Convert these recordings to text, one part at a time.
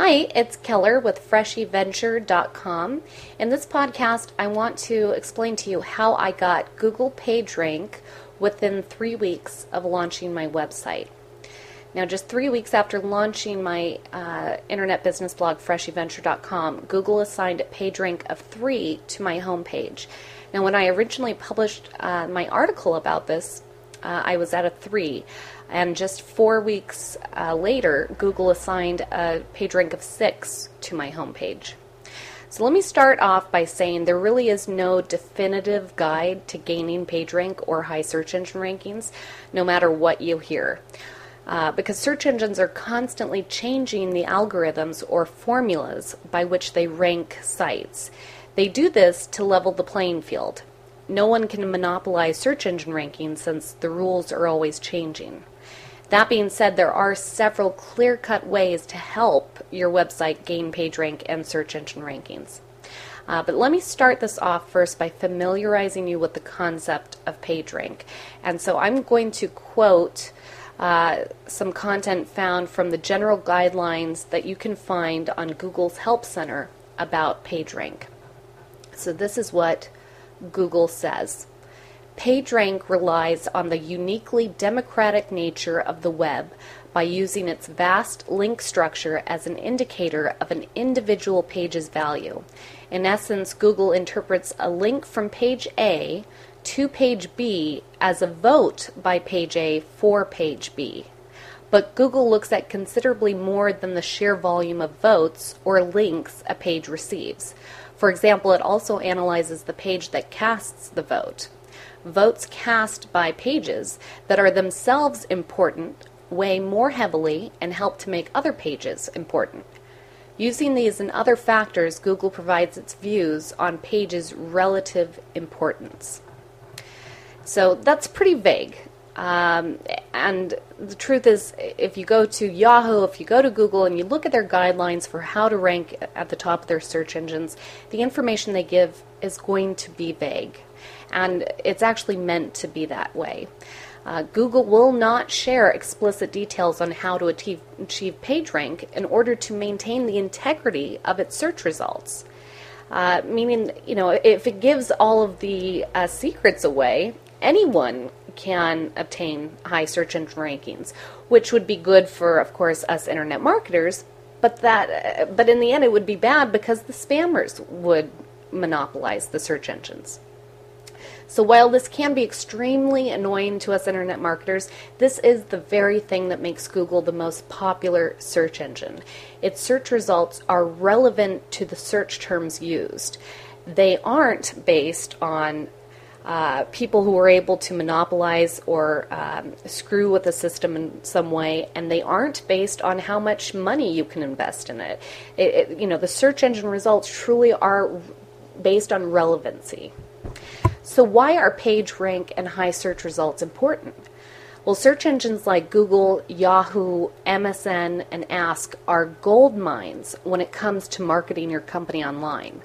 Hi, it's Keller with FreshyVenture.com. In this podcast, I want to explain to you how I got Google PageRank within three weeks of launching my website. Now, just three weeks after launching my uh, internet business blog, FreshyVenture.com, Google assigned a PageRank of three to my homepage. Now, when I originally published uh, my article about this, uh, I was at a three. And just four weeks uh, later, Google assigned a PageRank of six to my homepage. So let me start off by saying there really is no definitive guide to gaining PageRank or high search engine rankings, no matter what you hear. Uh, because search engines are constantly changing the algorithms or formulas by which they rank sites. They do this to level the playing field. No one can monopolize search engine rankings since the rules are always changing. That being said, there are several clear cut ways to help your website gain PageRank and search engine rankings. Uh, but let me start this off first by familiarizing you with the concept of PageRank. And so I'm going to quote uh, some content found from the general guidelines that you can find on Google's Help Center about PageRank. So this is what Google says. PageRank relies on the uniquely democratic nature of the web by using its vast link structure as an indicator of an individual page's value. In essence, Google interprets a link from page A to page B as a vote by page A for page B. But Google looks at considerably more than the sheer volume of votes or links a page receives. For example, it also analyzes the page that casts the vote votes cast by pages that are themselves important weigh more heavily and help to make other pages important. Using these and other factors, Google provides its views on pages' relative importance. So that's pretty vague. Um, and the truth is, if you go to Yahoo, if you go to Google, and you look at their guidelines for how to rank at the top of their search engines, the information they give is going to be vague and it's actually meant to be that way. Uh, Google will not share explicit details on how to achieve, achieve PageRank in order to maintain the integrity of its search results. Uh, meaning, you know, if it gives all of the uh, secrets away, anyone can obtain high search engine rankings, which would be good for, of course, us internet marketers. But that, uh, but in the end, it would be bad because the spammers would monopolize the search engines. So while this can be extremely annoying to us internet marketers, this is the very thing that makes Google the most popular search engine. Its search results are relevant to the search terms used. They aren't based on uh, people who are able to monopolize or um, screw with the system in some way, and they aren't based on how much money you can invest in it. it, it you know, the search engine results truly are based on relevancy. So, why are page rank and high search results important? Well, search engines like Google, Yahoo, MSN, and Ask are gold mines when it comes to marketing your company online.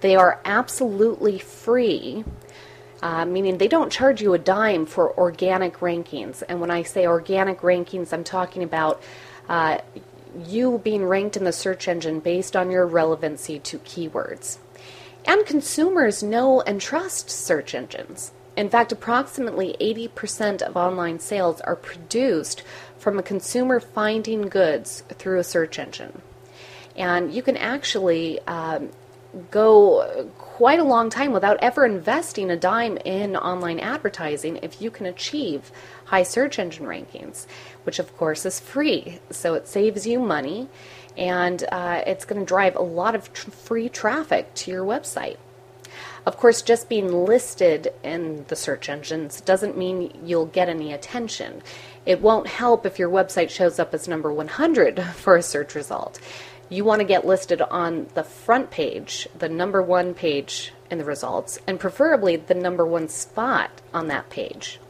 They are absolutely free, uh, meaning they don't charge you a dime for organic rankings. And when I say organic rankings, I'm talking about uh, you being ranked in the search engine based on your relevancy to keywords. And consumers know and trust search engines. In fact, approximately 80% of online sales are produced from a consumer finding goods through a search engine. And you can actually um, go quite a long time without ever investing a dime in online advertising if you can achieve high search engine rankings, which of course is free. So it saves you money and uh, it's going to drive a lot of tr- free traffic to your website. Of course, just being listed in the search engines doesn't mean you'll get any attention. It won't help if your website shows up as number 100 for a search result. You want to get listed on the front page, the number one page in the results, and preferably the number one spot on that page.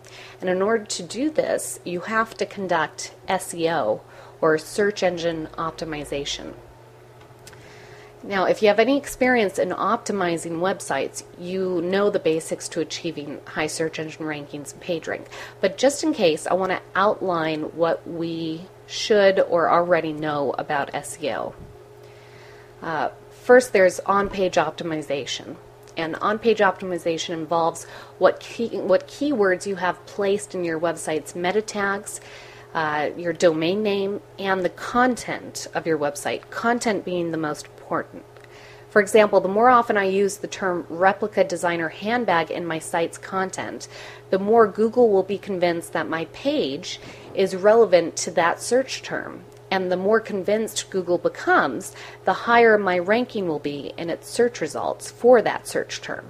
And in order to do this, you have to conduct SEO or search engine optimization. Now, if you have any experience in optimizing websites, you know the basics to achieving high search engine rankings and PageRank. But just in case, I want to outline what we should or already know about SEO. Uh, first, there's on page optimization. And on page optimization involves what, key, what keywords you have placed in your website's meta tags, uh, your domain name, and the content of your website, content being the most important. For example, the more often I use the term replica designer handbag in my site's content, the more Google will be convinced that my page is relevant to that search term. And the more convinced Google becomes, the higher my ranking will be in its search results for that search term.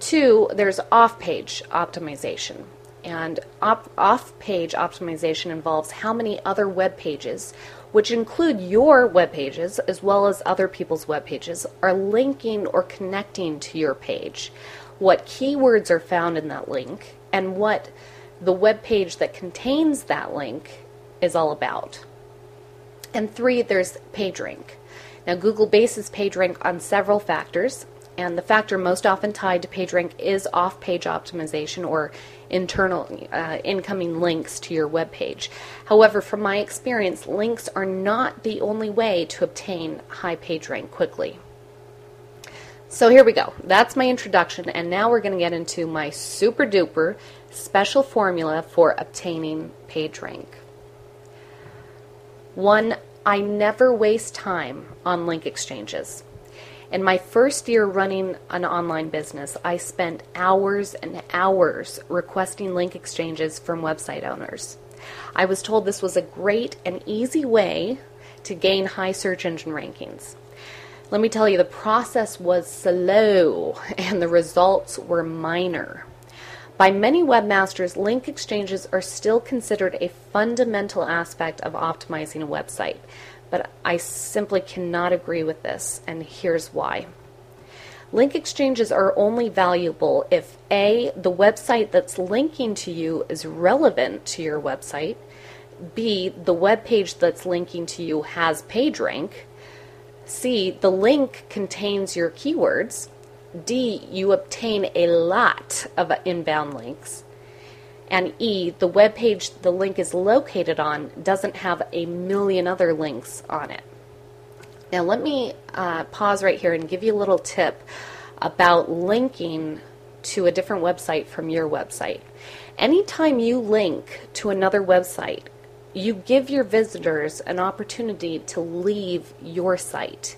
Two, there's off page optimization. And op- off page optimization involves how many other web pages which include your web pages as well as other people's web pages, are linking or connecting to your page. What keywords are found in that link and what the web page that contains that link is all about. And three, there's PageRank. Now, Google bases PageRank on several factors, and the factor most often tied to PageRank is off page optimization or internal uh, incoming links to your web page. However, from my experience, links are not the only way to obtain high page rank quickly. So here we go. That's my introduction, and now we're going to get into my super duper special formula for obtaining page rank. One, I never waste time on link exchanges. In my first year running an online business, I spent hours and hours requesting link exchanges from website owners. I was told this was a great and easy way to gain high search engine rankings. Let me tell you, the process was slow and the results were minor. By many webmasters, link exchanges are still considered a fundamental aspect of optimizing a website but I simply cannot agree with this, and here's why. Link exchanges are only valuable if A, the website that's linking to you is relevant to your website, B, the web page that's linking to you has PageRank, C, the link contains your keywords, D, you obtain a lot of inbound links, and E, the web page the link is located on doesn't have a million other links on it. Now, let me uh, pause right here and give you a little tip about linking to a different website from your website. Anytime you link to another website, you give your visitors an opportunity to leave your site.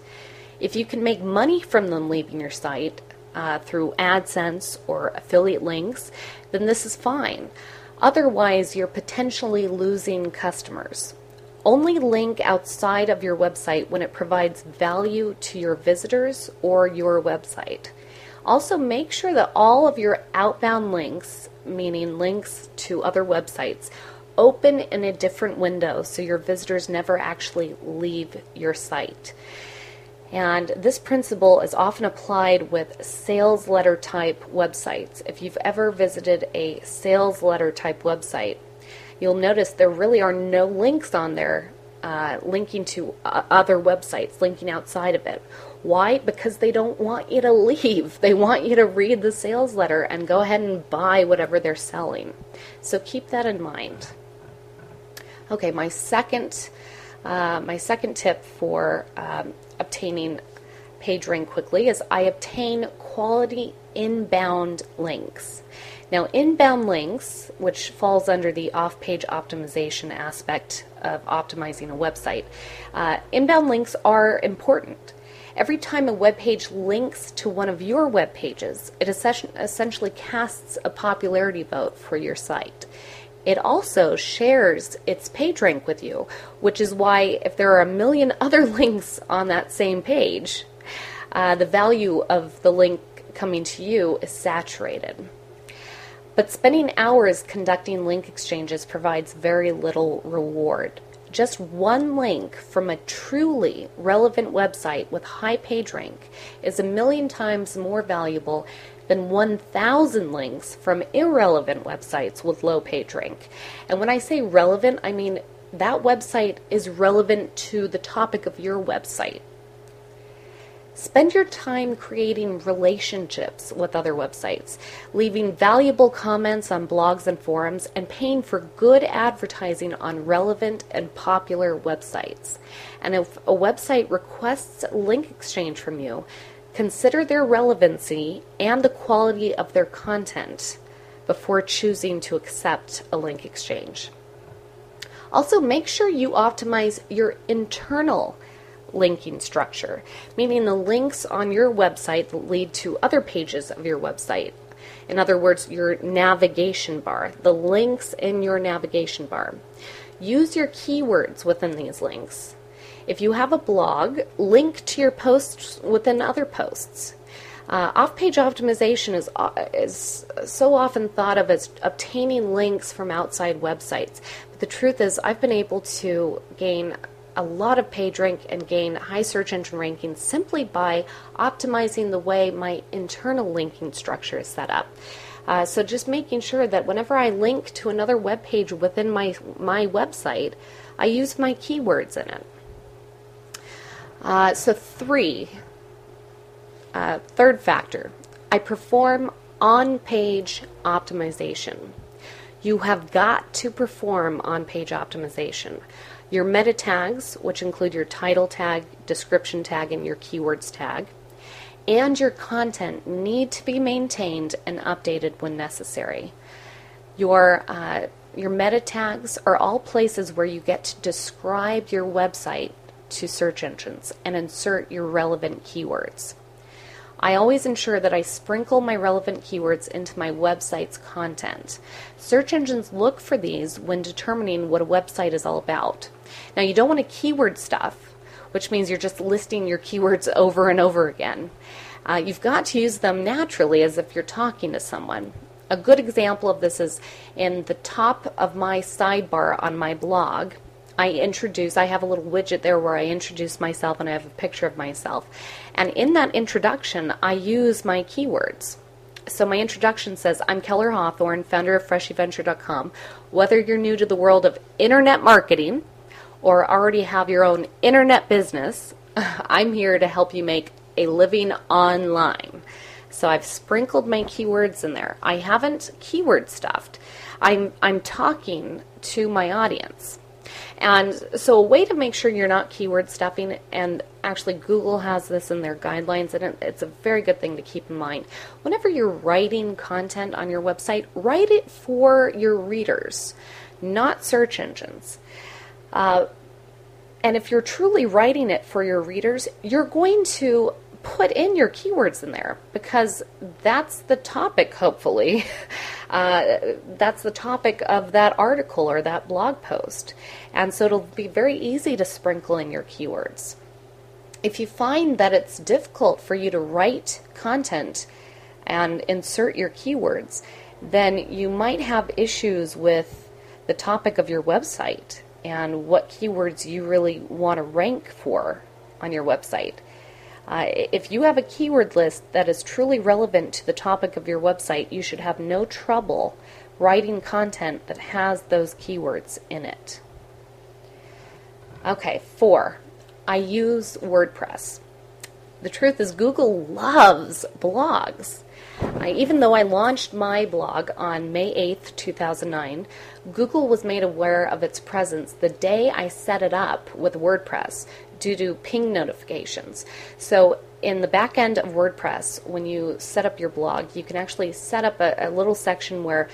If you can make money from them leaving your site, uh, through AdSense or affiliate links, then this is fine. Otherwise, you're potentially losing customers. Only link outside of your website when it provides value to your visitors or your website. Also, make sure that all of your outbound links, meaning links to other websites, open in a different window so your visitors never actually leave your site. And this principle is often applied with sales letter type websites. If you've ever visited a sales letter type website, you'll notice there really are no links on there uh, linking to uh, other websites, linking outside of it. Why? Because they don't want you to leave. They want you to read the sales letter and go ahead and buy whatever they're selling. So keep that in mind. Okay, my second, uh, my second tip for um, obtaining PageRank quickly is I obtain quality inbound links. Now, inbound links, which falls under the off page optimization aspect of optimizing a website, uh, inbound links are important. Every time a web page links to one of your web pages, it essentially casts a popularity vote for your site it also shares its page rank with you, which is why if there are a million other links on that same page, uh, the value of the link coming to you is saturated. But spending hours conducting link exchanges provides very little reward. Just one link from a truly relevant website with high page rank is a million times more valuable than 1,000 links from irrelevant websites with low page rank. And when I say relevant, I mean that website is relevant to the topic of your website. Spend your time creating relationships with other websites, leaving valuable comments on blogs and forums, and paying for good advertising on relevant and popular websites. And if a website requests link exchange from you, consider their relevancy and the quality of their content before choosing to accept a link exchange. Also, make sure you optimize your internal linking structure, meaning the links on your website lead to other pages of your website. In other words, your navigation bar, the links in your navigation bar. Use your keywords within these links. If you have a blog, link to your posts within other posts. Uh, off-page optimization is uh, is so often thought of as obtaining links from outside websites. But the truth is, I've been able to gain a lot of page rank and gain high search engine rankings simply by optimizing the way my internal linking structure is set up. Uh, so just making sure that whenever I link to another web page within my my website, I use my keywords in it. Uh, so three, uh, third factor, I perform on-page optimization. You have got to perform on-page optimization. Your meta tags, which include your title tag, description tag, and your keywords tag, and your content need to be maintained and updated when necessary. Your uh, your meta tags are all places where you get to describe your website to search engines and insert your relevant keywords. I always ensure that I sprinkle my relevant keywords into my website's content. Search engines look for these when determining what a website is all about. Now, you don't want to keyword stuff, which means you're just listing your keywords over and over again. Uh, you've got to use them naturally as if you're talking to someone. A good example of this is in the top of my sidebar on my blog. I introduce, I have a little widget there where I introduce myself and I have a picture of myself. And in that introduction, I use my keywords. So my introduction says, I'm Keller Hawthorne, founder of FreshyVenture.com. Whether you're new to the world of internet marketing or already have your own internet business, I'm here to help you make a living online. So I've sprinkled my keywords in there. I haven't keyword stuffed. I'm I'm talking to my audience. And so, a way to make sure you're not keyword stuffing, and actually, Google has this in their guidelines, and it's a very good thing to keep in mind. Whenever you're writing content on your website, write it for your readers, not search engines. Uh, and if you're truly writing it for your readers, you're going to put in your keywords in there because that's the topic, hopefully. Uh, that's the topic of that article or that blog post. And so it'll be very easy to sprinkle in your keywords. If you find that it's difficult for you to write content and insert your keywords, then you might have issues with the topic of your website and what keywords you really want to rank for on your website. Uh, if you have a keyword list that is truly relevant to the topic of your website, you should have no trouble writing content that has those keywords in it. Okay, four, I use WordPress. The truth is, Google loves blogs. Even though I launched my blog on May 8th, 2009, Google was made aware of its presence the day I set it up with WordPress due to ping notifications. So in the back end of WordPress, when you set up your blog, you can actually set up a, a little section where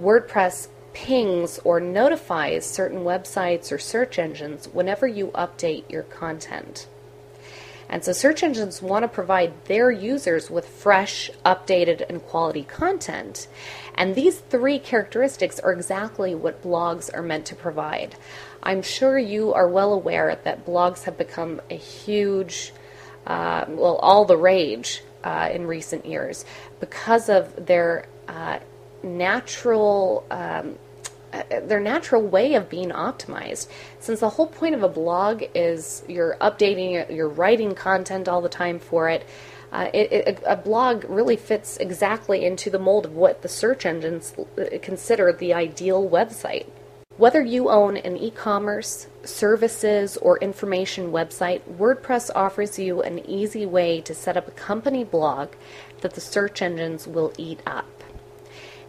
WordPress pings or notifies certain websites or search engines whenever you update your content. And so search engines want to provide their users with fresh, updated, and quality content. And these three characteristics are exactly what blogs are meant to provide. I'm sure you are well aware that blogs have become a huge, uh, well, all the rage uh, in recent years because of their uh, natural. Um, their natural way of being optimized. Since the whole point of a blog is you're updating you're writing content all the time for it, uh, it, it, a blog really fits exactly into the mold of what the search engines consider the ideal website. Whether you own an e commerce, services, or information website, WordPress offers you an easy way to set up a company blog that the search engines will eat up.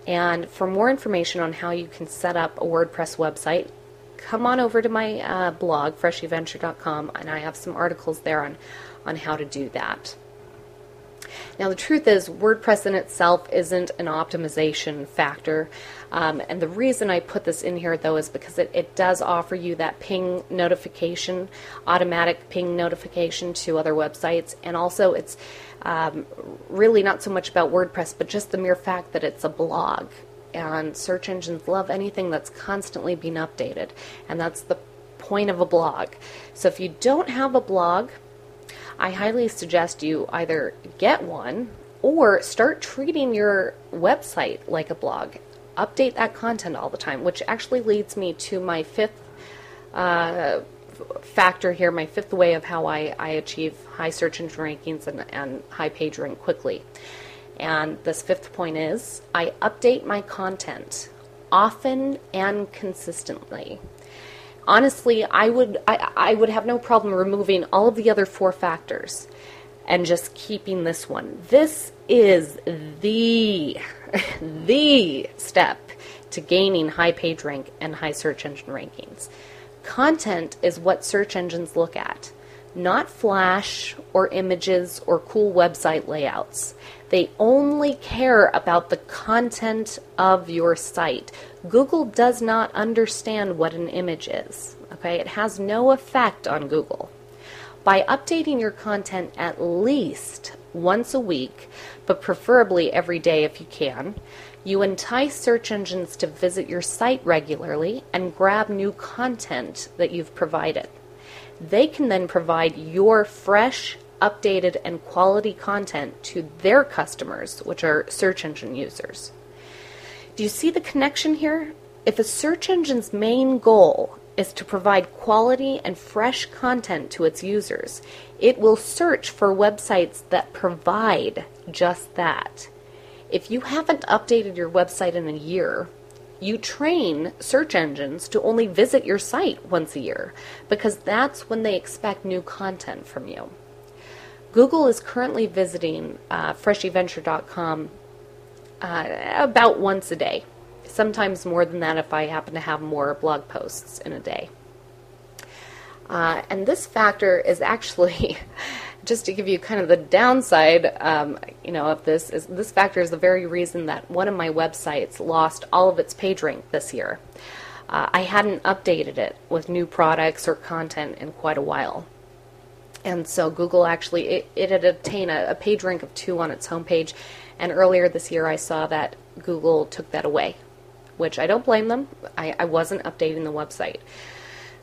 And for more information on how you can set up a WordPress website, come on over to my uh, blog, freshyventure.com, and I have some articles there on, on how to do that. Now, the truth is, WordPress in itself isn't an optimization factor. Um, and the reason I put this in here, though, is because it, it does offer you that ping notification, automatic ping notification to other websites. And also, it's um, really not so much about WordPress, but just the mere fact that it's a blog. And search engines love anything that's constantly being updated. And that's the point of a blog. So if you don't have a blog, I highly suggest you either get one or start treating your website like a blog. Update that content all the time, which actually leads me to my fifth uh, factor here, my fifth way of how I, I achieve high search engine rankings and, and high page rank quickly. And this fifth point is I update my content often and consistently honestly, I would I, I would have no problem removing all of the other four factors and just keeping this one. This is the the step to gaining high page rank and high search engine rankings. Content is what search engines look at, not flash or images or cool website layouts. They only care about the content of your site. Google does not understand what an image is. Okay, it has no effect on Google. By updating your content at least once a week, but preferably every day if you can, you entice search engines to visit your site regularly and grab new content that you've provided. They can then provide your fresh, updated, and quality content to their customers, which are search engine users. Do you see the connection here? If a search engine's main goal is to provide quality and fresh content to its users, it will search for websites that provide just that. If you haven't updated your website in a year, you train search engines to only visit your site once a year because that's when they expect new content from you. Google is currently visiting uh, freshyventure.com uh, about once a day, sometimes more than that if I happen to have more blog posts in a day. Uh, and this factor is actually, just to give you kind of the downside, um, you know, of this is this factor is the very reason that one of my websites lost all of its page rank this year. Uh, I hadn't updated it with new products or content in quite a while. And so Google actually, it, it had obtained a, a page rank of two on its homepage. And earlier this year, I saw that Google took that away, which I don't blame them. I, I wasn't updating the website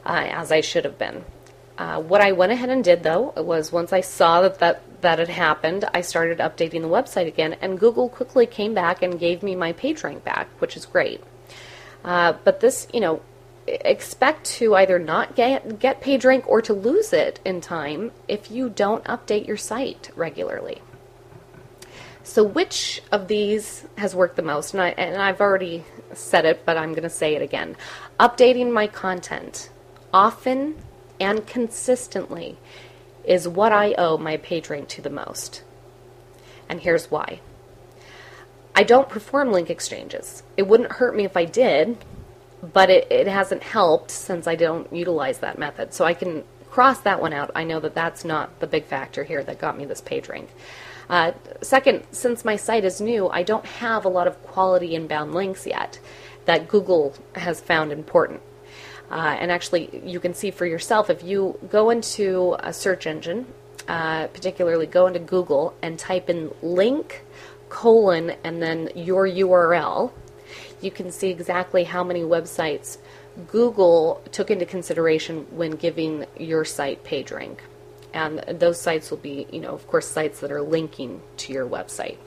uh, as I should have been. Uh, what I went ahead and did, though, was once I saw that, that that had happened, I started updating the website again, and Google quickly came back and gave me my page rank back, which is great. Uh, but this, you know, expect to either not get get page rank or to lose it in time if you don't update your site regularly. So which of these has worked the most? And, I, and I've already said it, but I'm going to say it again. Updating my content often and consistently is what I owe my page rank to the most. And here's why. I don't perform link exchanges. It wouldn't hurt me if I did, but it, it hasn't helped since I don't utilize that method. So I can cross that one out. I know that that's not the big factor here that got me this page rank. Uh, second, since my site is new, I don't have a lot of quality inbound links yet that Google has found important. Uh, and actually, you can see for yourself if you go into a search engine, uh, particularly go into Google and type in link colon and then your URL, you can see exactly how many websites Google took into consideration when giving your site page rank. And those sites will be, you know, of course, sites that are linking to your website.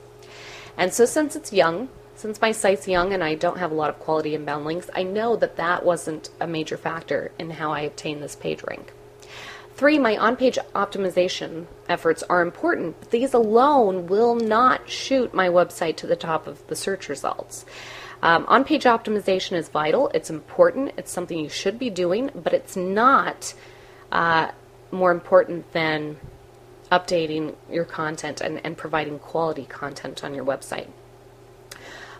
And so, since it's young, since my site's young and I don't have a lot of quality inbound links, I know that that wasn't a major factor in how I obtained this page rank. Three, my on page optimization efforts are important, but these alone will not shoot my website to the top of the search results. Um, on page optimization is vital, it's important, it's something you should be doing, but it's not uh, more important than updating your content and, and providing quality content on your website.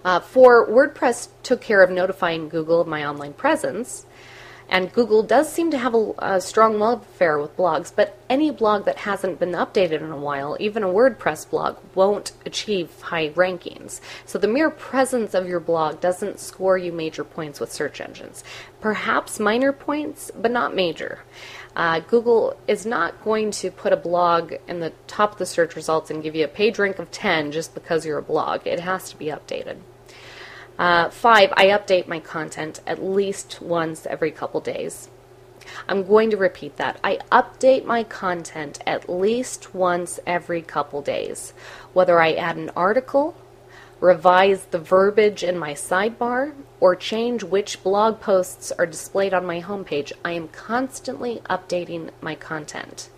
Uh, for WordPress took care of notifying Google of my online presence, and Google does seem to have a, a, strong love affair with blogs, but any blog that hasn't been updated in a while, even a WordPress blog, won't achieve high rankings. So the mere presence of your blog doesn't score you major points with search engines. Perhaps minor points, but not major. Uh, Google is not going to put a blog in the top of the search results and give you a page rank of 10 just because you're a blog. It has to be updated. Uh, five, I update my content at least once every couple days. I'm going to repeat that. I update my content at least once every couple days. Whether I add an article, revise the verbiage in my sidebar, or change which blog posts are displayed on my homepage, I am constantly updating my content.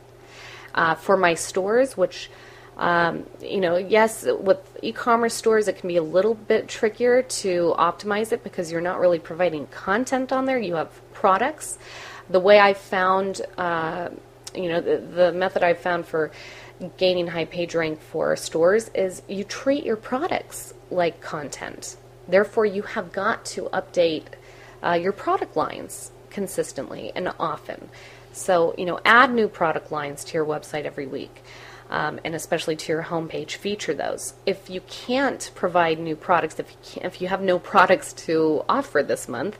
Uh, for my stores, which um, you know, yes, with e-commerce stores, it can be a little bit trickier to optimize it because you're not really providing content on there. You have products. The way I found, uh, you know, the, the method I found for gaining high page rank for stores is you treat your products like content. Therefore, you have got to update uh, your product lines consistently and often. So, you know, add new product lines to your website every week. Um, and especially to your homepage, feature those. If you can't provide new products, if you, if you have no products to offer this month,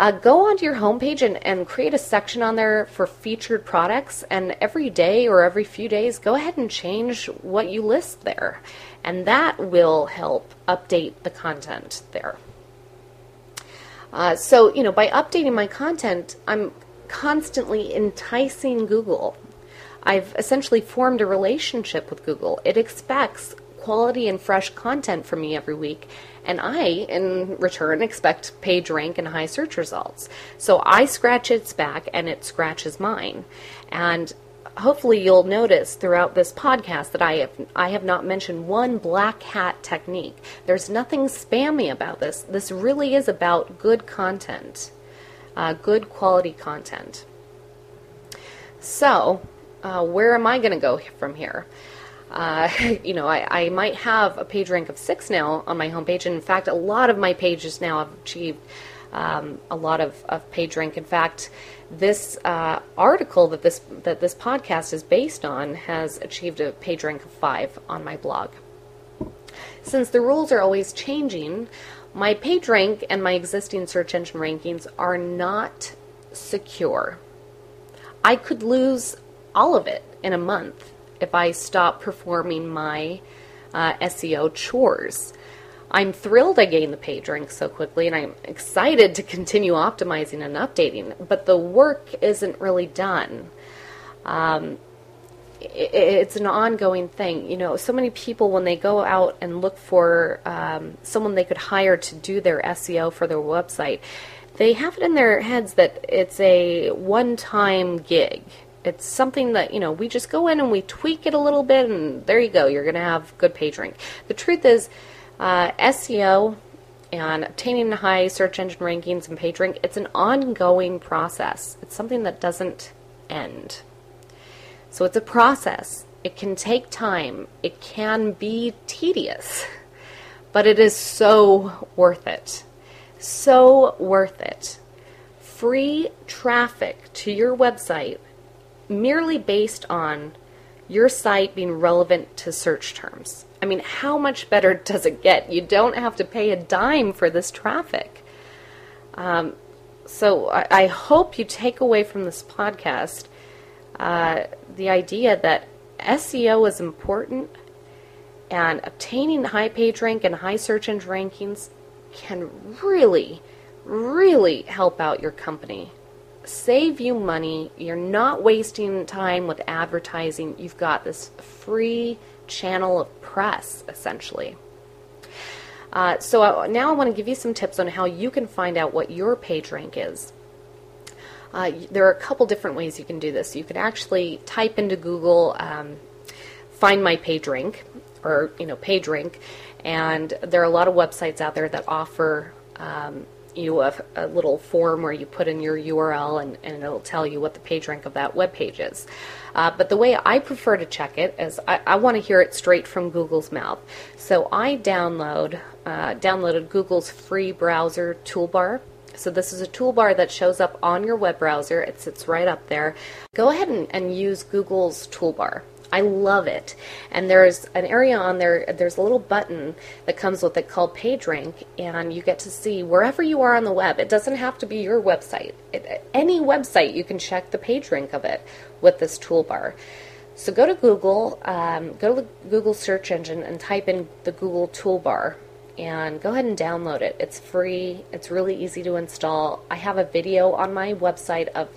uh, go onto your homepage and, and create a section on there for featured products. And every day or every few days, go ahead and change what you list there. And that will help update the content there. Uh, so, you know, by updating my content, I'm constantly enticing Google. I've essentially formed a relationship with Google. It expects quality and fresh content from me every week. And I, in return, expect page rank and high search results. So I scratch its back and it scratches mine. And hopefully you'll notice throughout this podcast that I have I have not mentioned one black hat technique. There's nothing spammy about this. This really is about good content, uh, good quality content. So, uh, where am I going to go from here? Uh, you know, I, I might have a page rank of six now on my homepage. And in fact, a lot of my pages now have achieved um, a lot of, of page rank. In fact, this uh, article that this that this podcast is based on has achieved a page rank of five on my blog. Since the rules are always changing, my page rank and my existing search engine rankings are not secure. I could lose all of it in a month if I stop performing my uh, SEO chores. I'm thrilled I gained the page rank so quickly, and I'm excited to continue optimizing and updating, but the work isn't really done. Um, it's an ongoing thing. You know, so many people, when they go out and look for um, someone they could hire to do their SEO for their website, they have it in their heads that it's a one time gig it's something that you know we just go in and we tweak it a little bit and there you go you're going to have good page rank the truth is uh, seo and obtaining high search engine rankings and page rank it's an ongoing process. It's something that doesn't end. So it's a process. It can take time. It can be tedious but it is so worth it. So worth it. Free traffic to your website merely based on your site being relevant to search terms. I mean, how much better does it get? You don't have to pay a dime for this traffic. Um, so I, I, hope you take away from this podcast uh, the idea that SEO is important and obtaining high page rank and high search engine rankings can really, really help out your company save you money. You're not wasting time with advertising. You've got this free channel of press, essentially. Uh, so I, now I want to give you some tips on how you can find out what your page rank is. Uh, there are a couple different ways you can do this. You can actually type into Google, um, find my page rank, or you know, page rank, And there are a lot of websites out there that offer um, you a, a, little form where you put in your URL and, and, it'll tell you what the page rank of that web page is. Uh, but the way I prefer to check it is I, I want to hear it straight from Google's mouth. So I download uh, downloaded Google's free browser toolbar. So this is a toolbar that shows up on your web browser. It sits right up there. Go ahead and, and use Google's toolbar. I love it. And there's an area on there, there's a little button that comes with it called PageRank, and you get to see wherever you are on the web. It doesn't have to be your website. It, any website, you can check the PageRank of it with this toolbar. So go to Google, um, go to the Google search engine and type in the Google toolbar and go ahead and download it. It's free, it's really easy to install. I have a video on my website of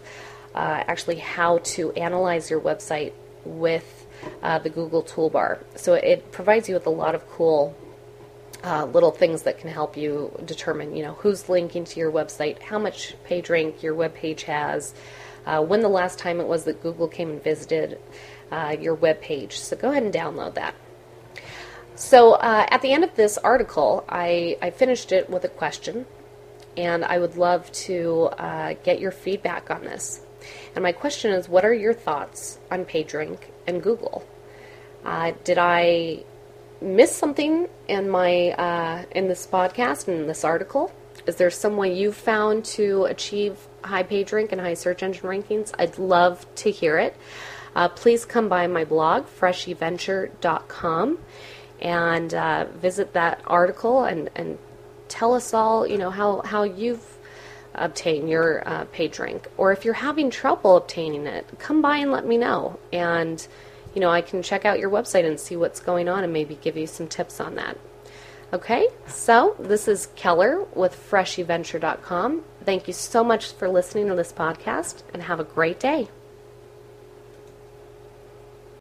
uh, actually how to analyze your website with uh, the Google toolbar. So it provides you with a lot of cool uh, little things that can help you determine, you know, who's linking to your website, how much page rank your web page has, uh, when the last time it was that Google came and visited uh, your web page. So go ahead and download that. So uh, at the end of this article, I, I finished it with a question, and I would love to uh, get your feedback on this. And my question is, what are your thoughts on PageRank and Google. Uh, did I miss something in my uh, in this podcast and this article? Is there some way you found to achieve high page rank and high search engine rankings? I'd love to hear it. Uh, please come by my blog, freshyventure.com, and uh, visit that article and, and tell us all, you know, how, how you've obtain your uh, rank. Or if you're having trouble obtaining it, come by and let me know. And, you know, I can check out your website and see what's going on and maybe give you some tips on that. Okay, so this is Keller with freshyventure.com. Thank you so much for listening to this podcast and have a great day.